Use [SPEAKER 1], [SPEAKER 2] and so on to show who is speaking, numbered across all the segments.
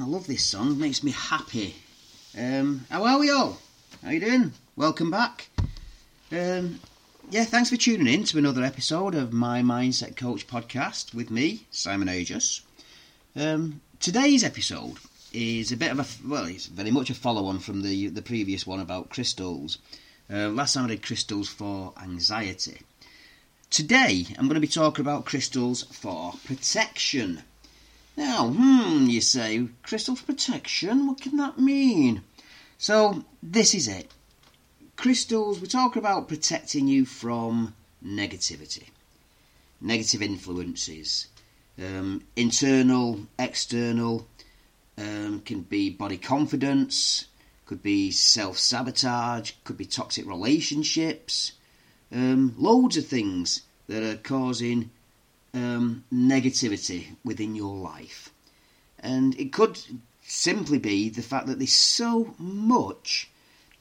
[SPEAKER 1] I love this song. It makes me happy. Um, how are we all? How you doing? Welcome back. Um, yeah, thanks for tuning in to another episode of my Mindset Coach podcast with me, Simon Aegis. Um, today's episode is a bit of a well, it's very much a follow-on from the the previous one about crystals. Uh, last time I did crystals for anxiety. Today I'm going to be talking about crystals for protection. Now, hmm, you say, crystal for protection? What can that mean? So, this is it. Crystals, we're talking about protecting you from negativity, negative influences, um, internal, external, um, can be body confidence, could be self sabotage, could be toxic relationships, um, loads of things that are causing um, negativity within your life. And it could simply be the fact that there's so much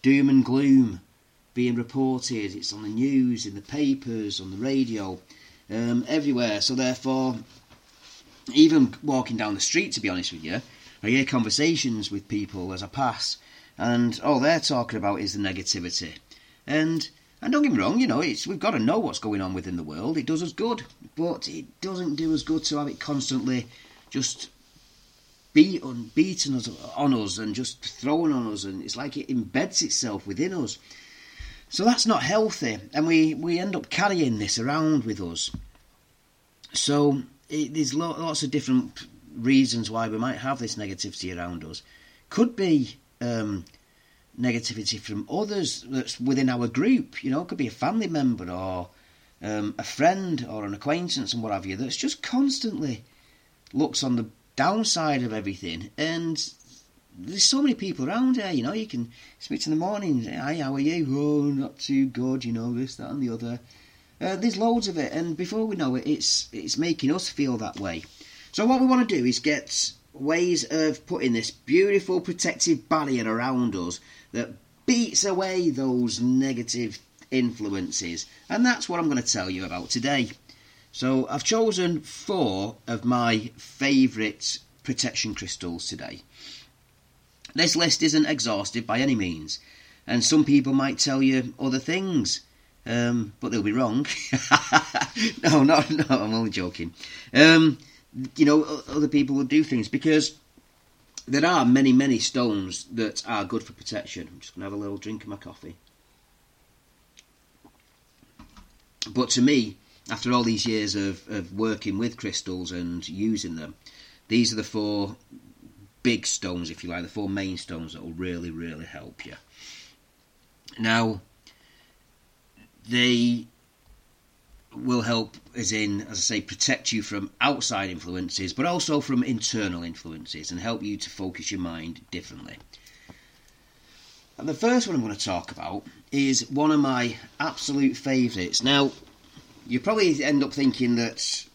[SPEAKER 1] doom and gloom being reported. It's on the news, in the papers, on the radio, um, everywhere. So, therefore, even walking down the street, to be honest with you, I hear conversations with people as I pass, and all they're talking about is the negativity. And and don't get me wrong, you know, it's we've got to know what's going on within the world. It does us good, but it doesn't do us good to have it constantly just beat on, beating us on us and just throwing on us, and it's like it embeds itself within us. So that's not healthy, and we, we end up carrying this around with us. So it, there's lots of different reasons why we might have this negativity around us. Could be um, negativity from others that's within our group. You know, it could be a family member or um, a friend or an acquaintance and what have you that's just constantly looks on the downside of everything. And there's so many people around here, you know, you can speak in the morning, hi, how are you? Oh, not too good, you know, this, that, and the other. Uh, there's loads of it, and before we know it, it's it's making us feel that way. So what we want to do is get ways of putting this beautiful protective barrier around us that beats away those negative influences. And that's what I'm going to tell you about today. So I've chosen four of my favourite protection crystals today. This list isn't exhaustive by any means, and some people might tell you other things, um, but they'll be wrong. no, no, no, I'm only joking. Um, you know, other people will do things because there are many, many stones that are good for protection. I'm just going to have a little drink of my coffee. But to me, after all these years of, of working with crystals and using them, these are the four big stones, if you like, the four main stones that will really, really help you. Now, they will help, as in, as I say, protect you from outside influences, but also from internal influences and help you to focus your mind differently. And the first one I'm going to talk about is one of my absolute favourites. Now, you probably end up thinking that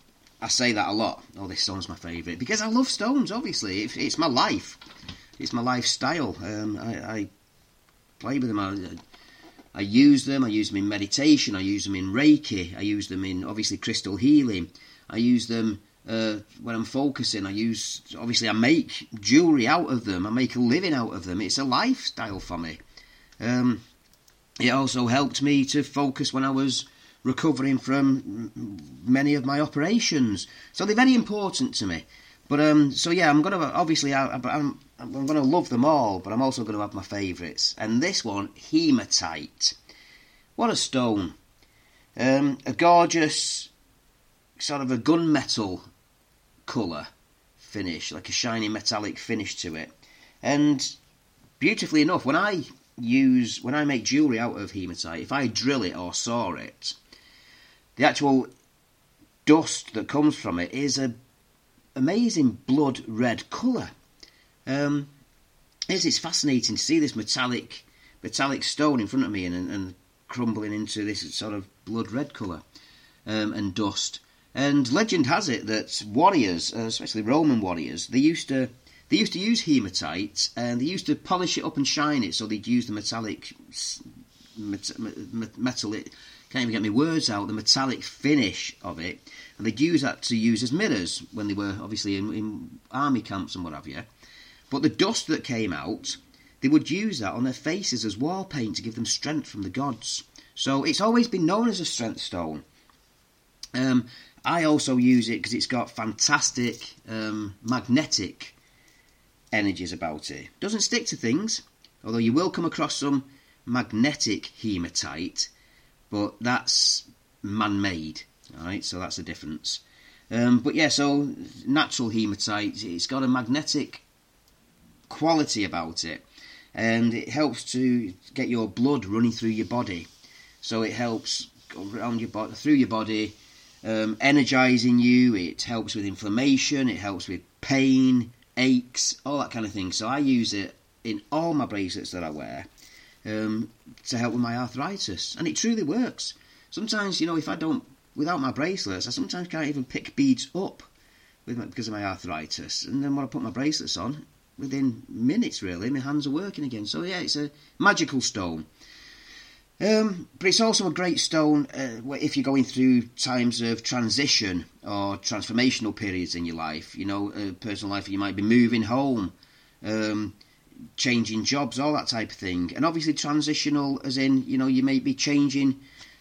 [SPEAKER 1] I say that a lot. Oh, this stone's my favourite because I love stones. Obviously, it's my life. It's my lifestyle. Um, I, I, play with them. I, I use them. I use them in meditation. I use them in Reiki. I use them in obviously crystal healing. I use them uh, when I'm focusing. I use obviously I make jewelry out of them. I make a living out of them. It's a lifestyle for me. Um, it also helped me to focus when I was recovering from many of my operations. So they're very important to me. But um, so yeah, I'm gonna obviously I, I'm I'm going to love them all, but I'm also going to have my favourites. And this one, hematite. What a stone! Um, a gorgeous, sort of a gunmetal colour finish, like a shiny metallic finish to it. And beautifully enough, when I use when I make jewellery out of hematite, if I drill it or saw it, the actual dust that comes from it is a amazing blood red colour. Um, it's, it's fascinating to see this metallic metallic stone in front of me and, and crumbling into this sort of blood red colour um, and dust. And legend has it that warriors, uh, especially Roman warriors, they used to they used to use hematite and they used to polish it up and shine it. So they'd use the metallic metal, can't even get my words out. The metallic finish of it, and they'd use that to use as mirrors when they were obviously in, in army camps and what have you. But the dust that came out, they would use that on their faces as wall paint to give them strength from the gods. So it's always been known as a strength stone. Um, I also use it because it's got fantastic um, magnetic energies about it. Doesn't stick to things, although you will come across some magnetic hematite, but that's man-made. All right, so that's the difference. Um, but yeah, so natural hematite, it's got a magnetic quality about it, and it helps to get your blood running through your body. So it helps around your body, through your body, um, energizing you. It helps with inflammation. It helps with pain, aches, all that kind of thing. So I use it in all my bracelets that I wear um, to help with my arthritis, and it truly works. Sometimes, you know, if I don't, without my bracelets, I sometimes can't even pick beads up with my, because of my arthritis. And then when I put my bracelets on, within minutes, really, my hands are working again. So yeah, it's a magical stone. Um, but it's also a great stone uh, if you're going through times of transition or transformational periods in your life. You know, uh, personal life, you might be moving home, um, changing jobs, all that type of thing. And obviously, transitional, as in, you know, you may be changing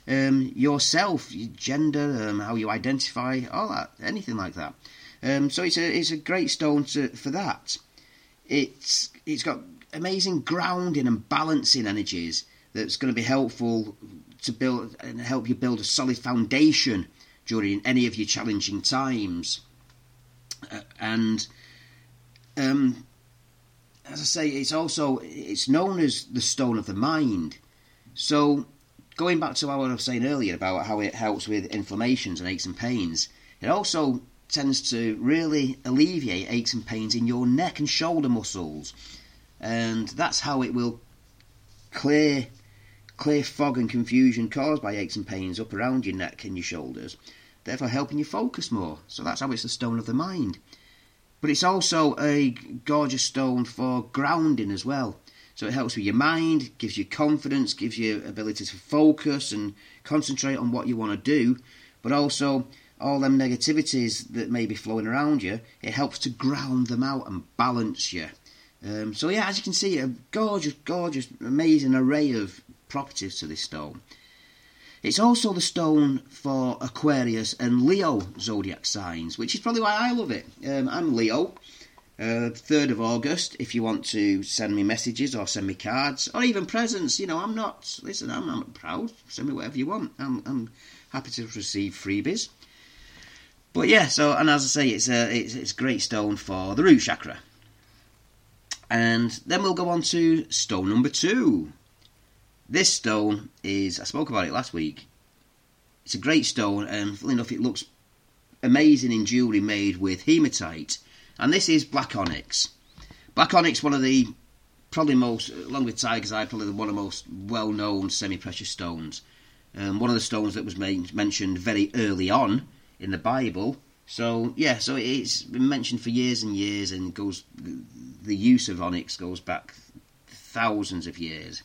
[SPEAKER 1] um, yourself, your gender, um, how you identify, all that, anything like that. Um, so it's a it's a great stone to, for that. It's it's got amazing grounding and balancing energies that's going to be helpful to build and help you build a solid foundation during any of your challenging times. Uh, and um, as I say, it's also it's known as the stone of the mind. So going back to what I was saying earlier about how it helps with inflammations and aches and pains, it also tends to really alleviate aches and pains in your neck and shoulder muscles, and that's how it will clear clear fog and confusion caused by aches and pains up around your neck and your shoulders, therefore helping you focus more. So that's how it's the stone of the mind. But it's also a gorgeous stone for grounding as well. So it helps with your mind, gives you confidence, gives you ability to focus and concentrate on what you want to do, but also all them negativities that may be flowing around you, it helps to ground them out and balance you. Um, so yeah, as you can see, a gorgeous, gorgeous, amazing array of properties to this stone. It's also the stone for Aquarius and Leo zodiac signs, which is probably why I love it. Um, I'm Leo, uh, 3rd of August. If you want to send me messages or send me cards or even presents, you know, I'm not, listen, I'm, I'm proud. Send me whatever you want. I'm, I'm happy to receive freebies. But yeah, so, and as I say, it's a, it's, it's great stone for the root chakra. And then we'll go on to stone number two, this stone is, I spoke about it last week. It's a great stone, and funnily enough, it looks amazing in jewellery made with hematite. And this is black onyx. Black onyx, one of the probably most, along with tiger's eye, probably one of the most well known semi precious stones. Um, one of the stones that was made, mentioned very early on in the Bible. So, yeah, so it's been mentioned for years and years, and goes the use of onyx goes back thousands of years.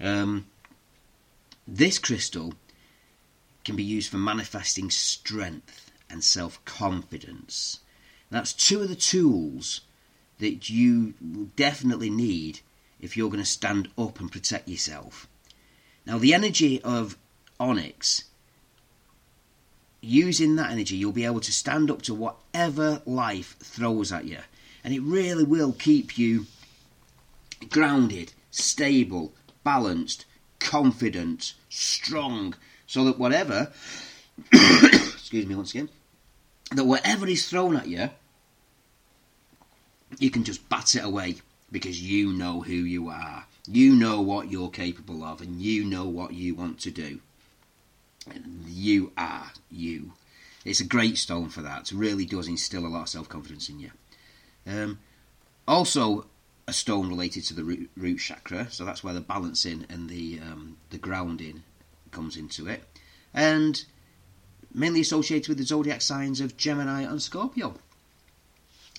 [SPEAKER 1] Um, this crystal can be used for manifesting strength and self confidence. That's two of the tools that you definitely need if you're going to stand up and protect yourself. Now, the energy of onyx, using that energy, you'll be able to stand up to whatever life throws at you. And it really will keep you grounded, stable, balanced, confident, strong, so that whatever, excuse me once again, that whatever is thrown at you, you can just bat it away because you know who you are. You know what you're capable of and you know what you want to do. You are you. It's a great stone for that. It really does instill a lot of self confidence in you. Um, also, a stone related to the root, root chakra, so that's where the balancing and the um, the grounding comes into it, and mainly associated with the zodiac signs of Gemini and Scorpio.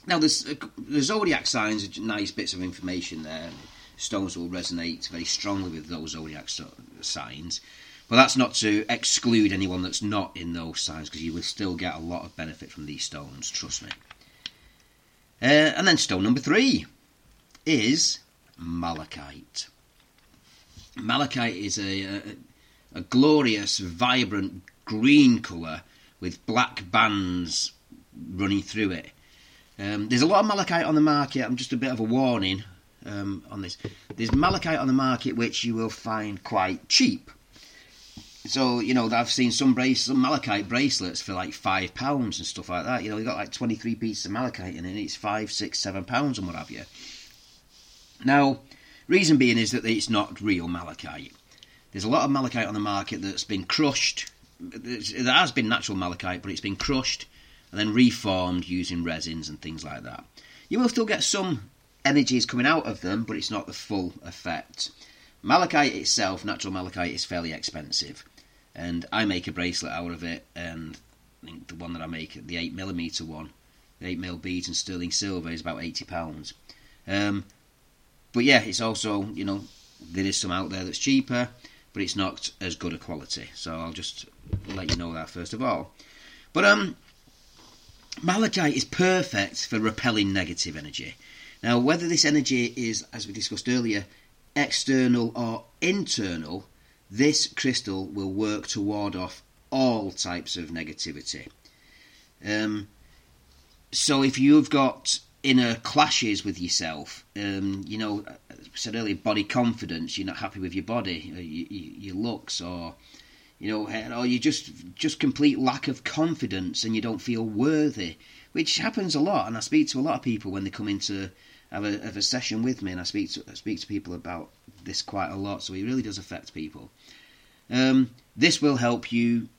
[SPEAKER 1] Now, there's, uh, the zodiac signs are nice bits of information there. Stones will resonate very strongly with those zodiac so- signs, But that's not to exclude anyone that's not in those signs, because you will still get a lot of benefit from these stones, trust me. Uh, and then stone number three is malachite. Malachite is a, a, a glorious, vibrant green colour with black bands running through it. Um, there's a lot of malachite on the market. I'm just a bit of a warning um, on this. There's malachite on the market which you will find quite cheap. So you know I've seen some some malachite bracelets for like five pounds and stuff like that. You know, you got like 23 pieces of malachite in it. And it's five, six, seven pounds and what have you. Now, reason being is that it's not real malachite. There's a lot of malachite on the market that's been crushed. There has been natural malachite, but it's been crushed and then reformed using resins and things like that. You will still get some energies coming out of them, but it's not the full effect. Malachite itself, natural malachite, is fairly expensive, and I make a bracelet out of it. And I think the one that I make, the eight millimeter one, the eight mil beads and sterling silver, is about eighty pounds. Um, but yeah, it's also you know there is some out there that's cheaper, but it's not as good a quality. So I'll just let you know that first of all. But um, malachite is perfect for repelling negative energy. Now, whether this energy is, as we discussed earlier, external or internal, this crystal will work to ward off all types of negativity. Um, so, if you've got inner clashes with yourself, um, you know, I said earlier, body confidence, you're not happy with your body, uh, your, your looks, or you know, or you just just complete lack of confidence and you don't feel worthy, which happens a lot. And I speak to a lot of people when they come into have a, have a session with me, and I speak to I speak to people about this quite a lot. So it really does affect people. Um, this will help you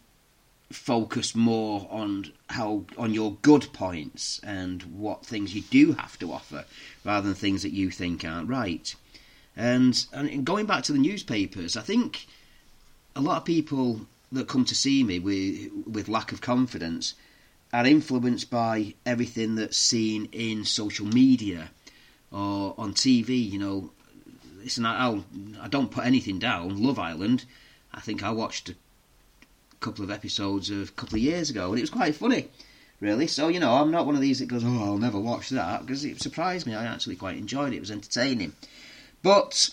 [SPEAKER 1] focus more on how on your good points and what things you do have to offer, rather than things that you think aren't right. And, and going back to the newspapers, I think a lot of people that come to see me with with lack of confidence are influenced by everything that's seen in social media or on TV. You know, listen, I, I don't put anything down. Love Island. I think I watched a couple of episodes of a couple of years ago, and it was quite funny, really. So you know, I'm not one of these that goes, "Oh, I'll never watch that," because it surprised me. I actually quite enjoyed it. It was entertaining, but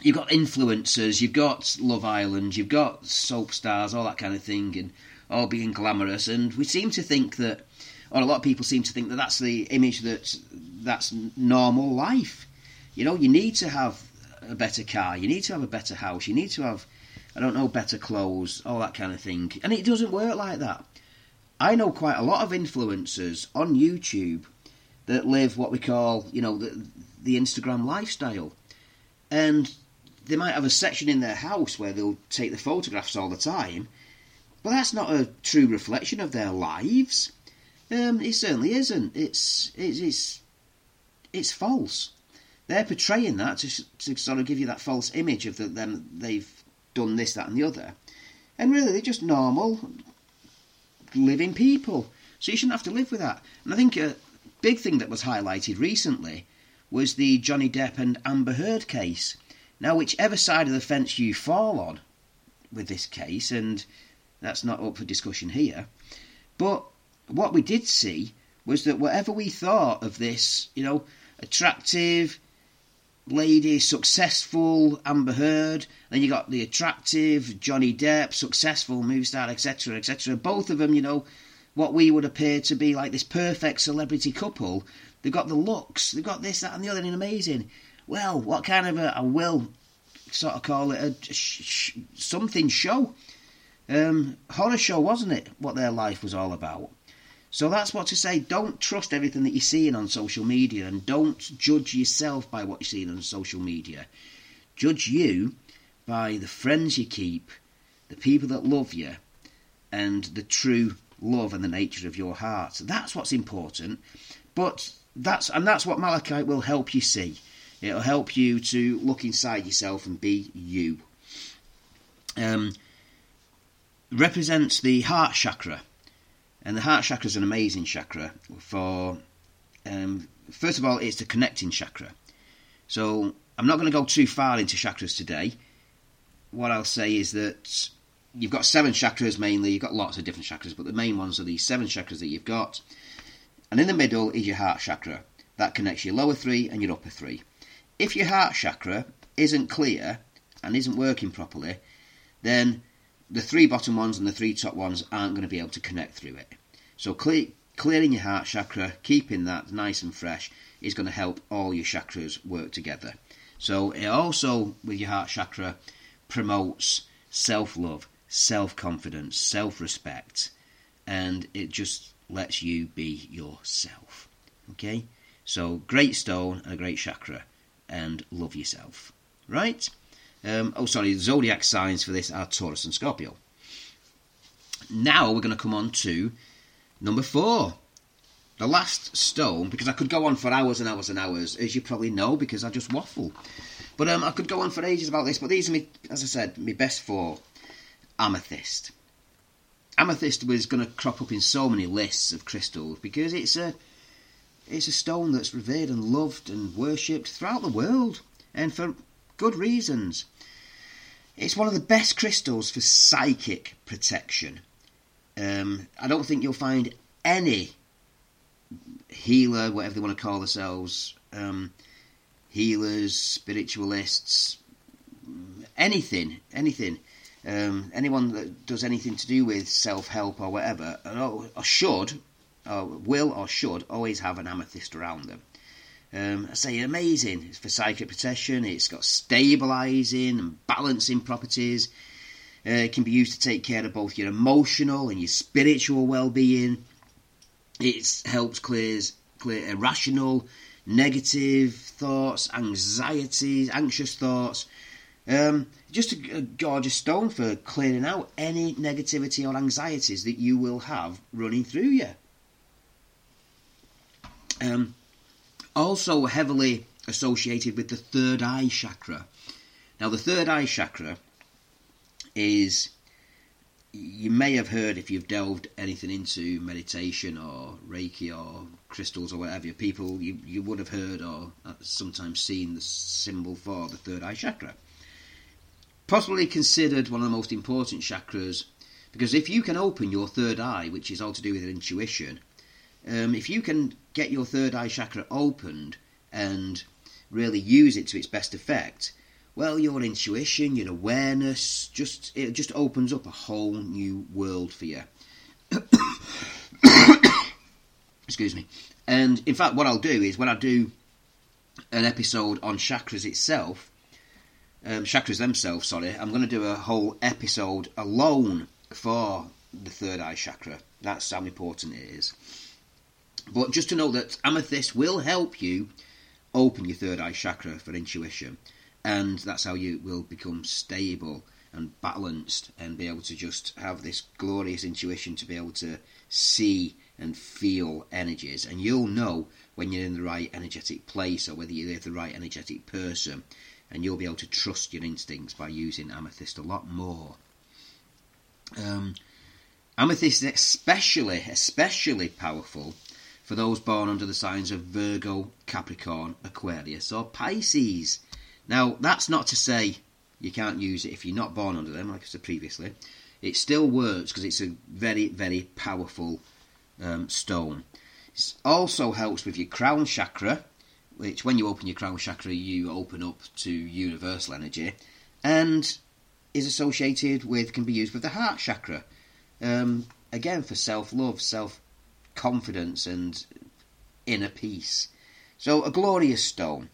[SPEAKER 1] you've got influencers, you've got Love Island, you've got soap stars, all that kind of thing, and all being glamorous. And we seem to think that, or a lot of people seem to think that that's the image that that's normal life. You know, you need to have a better car, you need to have a better house, you need to have, I don't know, better clothes, all that kind of thing. And it doesn't work like that. I know quite a lot of influencers on YouTube that live what we call, you know, the, the Instagram lifestyle. And they might have a section in their house where they'll take the photographs all the time, but that's not a true reflection of their lives. Um, it certainly isn't. It's, it's it's it's false. They're portraying that to, to sort of give you that false image of the, them. They've done this, that, and the other, and really they're just normal, living people. So you shouldn't have to live with that. And I think a big thing that was highlighted recently was the Johnny Depp and Amber Heard case now, whichever side of the fence you fall on with this case, and that's not up for discussion here, but what we did see was that whatever we thought of this, you know, attractive lady, successful Amber Heard, then you got the attractive Johnny Depp, successful movie star, etc., etc. Both of them, you know, what we would appear to be like this perfect celebrity couple. They've got the looks, they've got this, that, and the other, and amazing well, what kind of a, I will sort of call it a sh- something show. Um, horror show, wasn't it? What their life was all about. So that's what to say. Don't trust everything that you're seeing on social media and don't judge yourself by what you're seeing on social media. Judge you by the friends you keep, the people that love you, and the true love and the nature of your heart. That's what's important. But that's and that's what Malachite will help you see. It'll help you to look inside yourself and be you. Um, represents the heart chakra, and the heart chakra is an amazing chakra. For um, first of all, it's the connecting chakra. So I'm not going to go too far into chakras today. what I'll say is that you've got seven chakras mainly. You've got lots of different chakras, but the main ones are these seven chakras that you've got. And in the middle is your heart chakra. That connects your lower three and your upper three. If your heart chakra isn't clear and isn't working properly, then the three bottom ones and the three top ones aren't going to be able to connect through it. So clear, clearing your heart chakra, keeping that nice and fresh, is going to help all your chakras work together. So it also, with your heart chakra, promotes self love, self confidence, self respect, and it just lets you be yourself. Okay? So, great stone and a great chakra, and love yourself. Right? Um, oh, sorry, zodiac signs for this are Taurus and Scorpio. Now we're going to come on to number four. The last stone, because I could go on for hours and hours and hours, as you probably know, because I just waffle. But um, I could go on for ages about this, but these are, me, as I said, my best four. Amethyst. Amethyst was going to crop up in so many lists of crystals because it's a it's a stone that's revered and loved and worshipped throughout the world, and for good reasons. It's one of the best crystals for psychic protection. Um, I don't think you'll find any healer, whatever they want to call themselves, um, healers, spiritualists, anything, anything, um, anyone that does anything to do with self help or whatever, or should, or will or should always have an amethyst around them. Um, I say amazing. It's for psychic protection. It's got stabilizing and balancing properties. Uh, it can be used to take care of both your emotional and your spiritual well-being. It helps clears clear irrational, negative thoughts, anxieties, anxious thoughts. Um, just a, a, gorgeous stone for clearing out any negativity or anxieties that you will have running through you. Um, also heavily associated with the third eye chakra. Now, the third eye chakra is you may have heard if you've delved anything into meditation or Reiki or crystals or whatever, people you, you would have heard or uh, sometimes seen the symbol for the third eye chakra. Possibly considered one of the most important chakras because if you can open your third eye, which is all to do with intuition, um, if you can get your third eye chakra opened and really use it to its best effect, well, your intuition, your awareness, just it just opens up a whole new world for you. Excuse me. And in fact, what I'll do is when I do an episode on chakras itself, um, chakras themselves, sorry, I'm going to do a whole episode alone for the third eye chakra. That's how important it is. But just to know that amethyst will help you open your third eye chakra for intuition, and that's how you will become stable and balanced and be able to just have this glorious intuition to be able to see and feel energies. And you'll know when you're in the right energetic place or whether you're the right energetic person, and you'll be able to trust your instincts by using amethyst a lot more. Um, amethyst is especially, especially powerful for those born under the signs of Virgo, Capricorn, Aquarius, or Pisces. Now, that's not to say you can't use it if you're not born under them, like I said previously. It still works because it's a very, very powerful um, stone. It also helps with your crown chakra, which when you open your crown chakra, you open up to universal energy, and is associated with, can be used with the heart chakra. Um, again, for self love, self confidence, and inner peace. So, a glorious stone.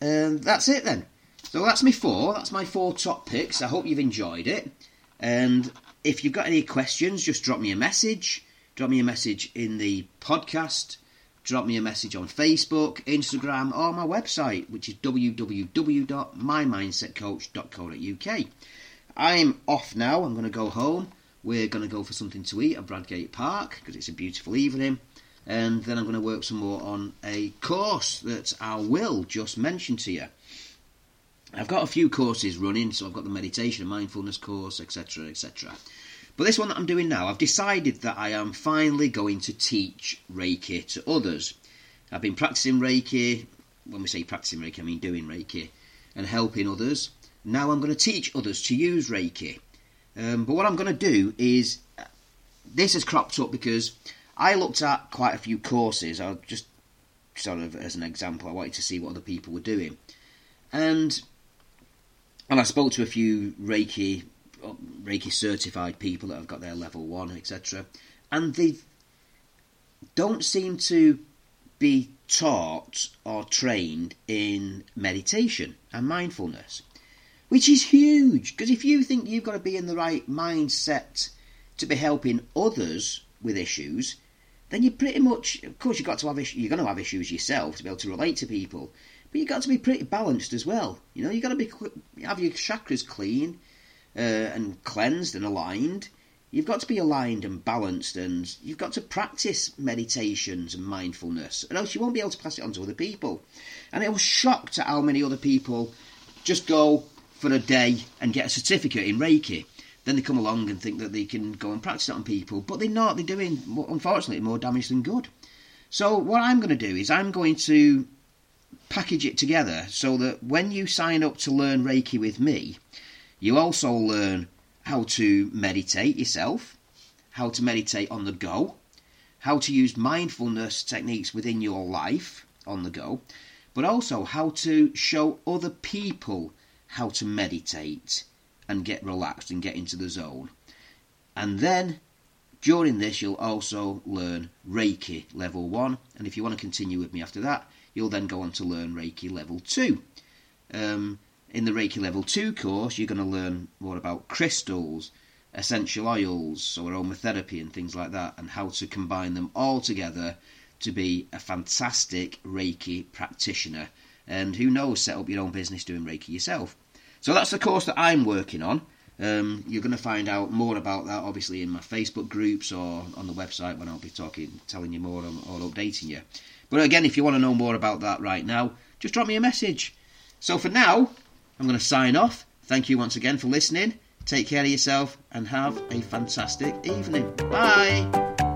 [SPEAKER 1] And that's it then. So that's my four. That's my four top picks. I hope you've enjoyed it. And if you've got any questions, just drop me a message. Drop me a message in the podcast. Drop me a message on Facebook, Instagram, or my website, which is www.mymindsetcoach.co.uk. I'm off now. I'm going to go home. We're going to go for something to eat at Bradgate Park because it's a beautiful evening and then I'm going to work some more on a course that I will just mention to you. I've got a few courses running, so I've got the meditation and mindfulness course, etc., etc. But this one that I'm doing now, I've decided that I am finally going to teach Reiki to others. I've been practicing Reiki, when we say practicing Reiki, I mean doing Reiki, and helping others. now I'm going to teach others to use Reiki. Um, but what I'm going to do is this has cropped up because I looked at quite a few courses. I'll just sort of as an example, I wanted to see what other people were doing, and and I spoke to a few Reiki Reiki certified people that have got their level one, etc., and they don't seem to be taught or trained in meditation and mindfulness, which is huge. Because if you think you've got to be in the right mindset to be helping others with issues, then you pretty much, of course, you've got to have issues, you're going to have issues yourself to be able to relate to people, but you've got to be pretty balanced as well. You know, you've got to be have your chakras clean uh, and cleansed and aligned. You've got to be aligned and balanced, and you've got to practice meditations and mindfulness, or else you won't be able to pass it on to other people. And I was shocked at how many other people just go for a day and get a certificate in Reiki. Then they come along and think that they can go and practice it on people, but they're not. They're doing, unfortunately, more damage than good. So what I'm going to do is I'm going to package it together so that when you sign up to learn Reiki with me, you also learn how to meditate yourself, how to meditate on the go, how to use mindfulness techniques within your life on the go, but also how to show other people how to meditate and get relaxed and get into the zone. And then during this, you'll also learn Reiki level 1, and if you want to continue with me after that, you'll then go on to learn Reiki level 2. Um, in the Reiki Level 2 course, you're going to learn more about crystals, essential oils, or aromatherapy and things like that, and how to combine them all together to be a fantastic Reiki practitioner. And who knows, set up your own business doing Reiki yourself. So that's the course that I'm working on. Um, you're going to find out more about that, obviously, in my Facebook groups or on the website when I'll be talking, telling you more or updating you. But again, if you want to know more about that right now, just drop me a message. So for now, I'm going to sign off. Thank you once again for listening. Take care of yourself and have a fantastic evening. Bye.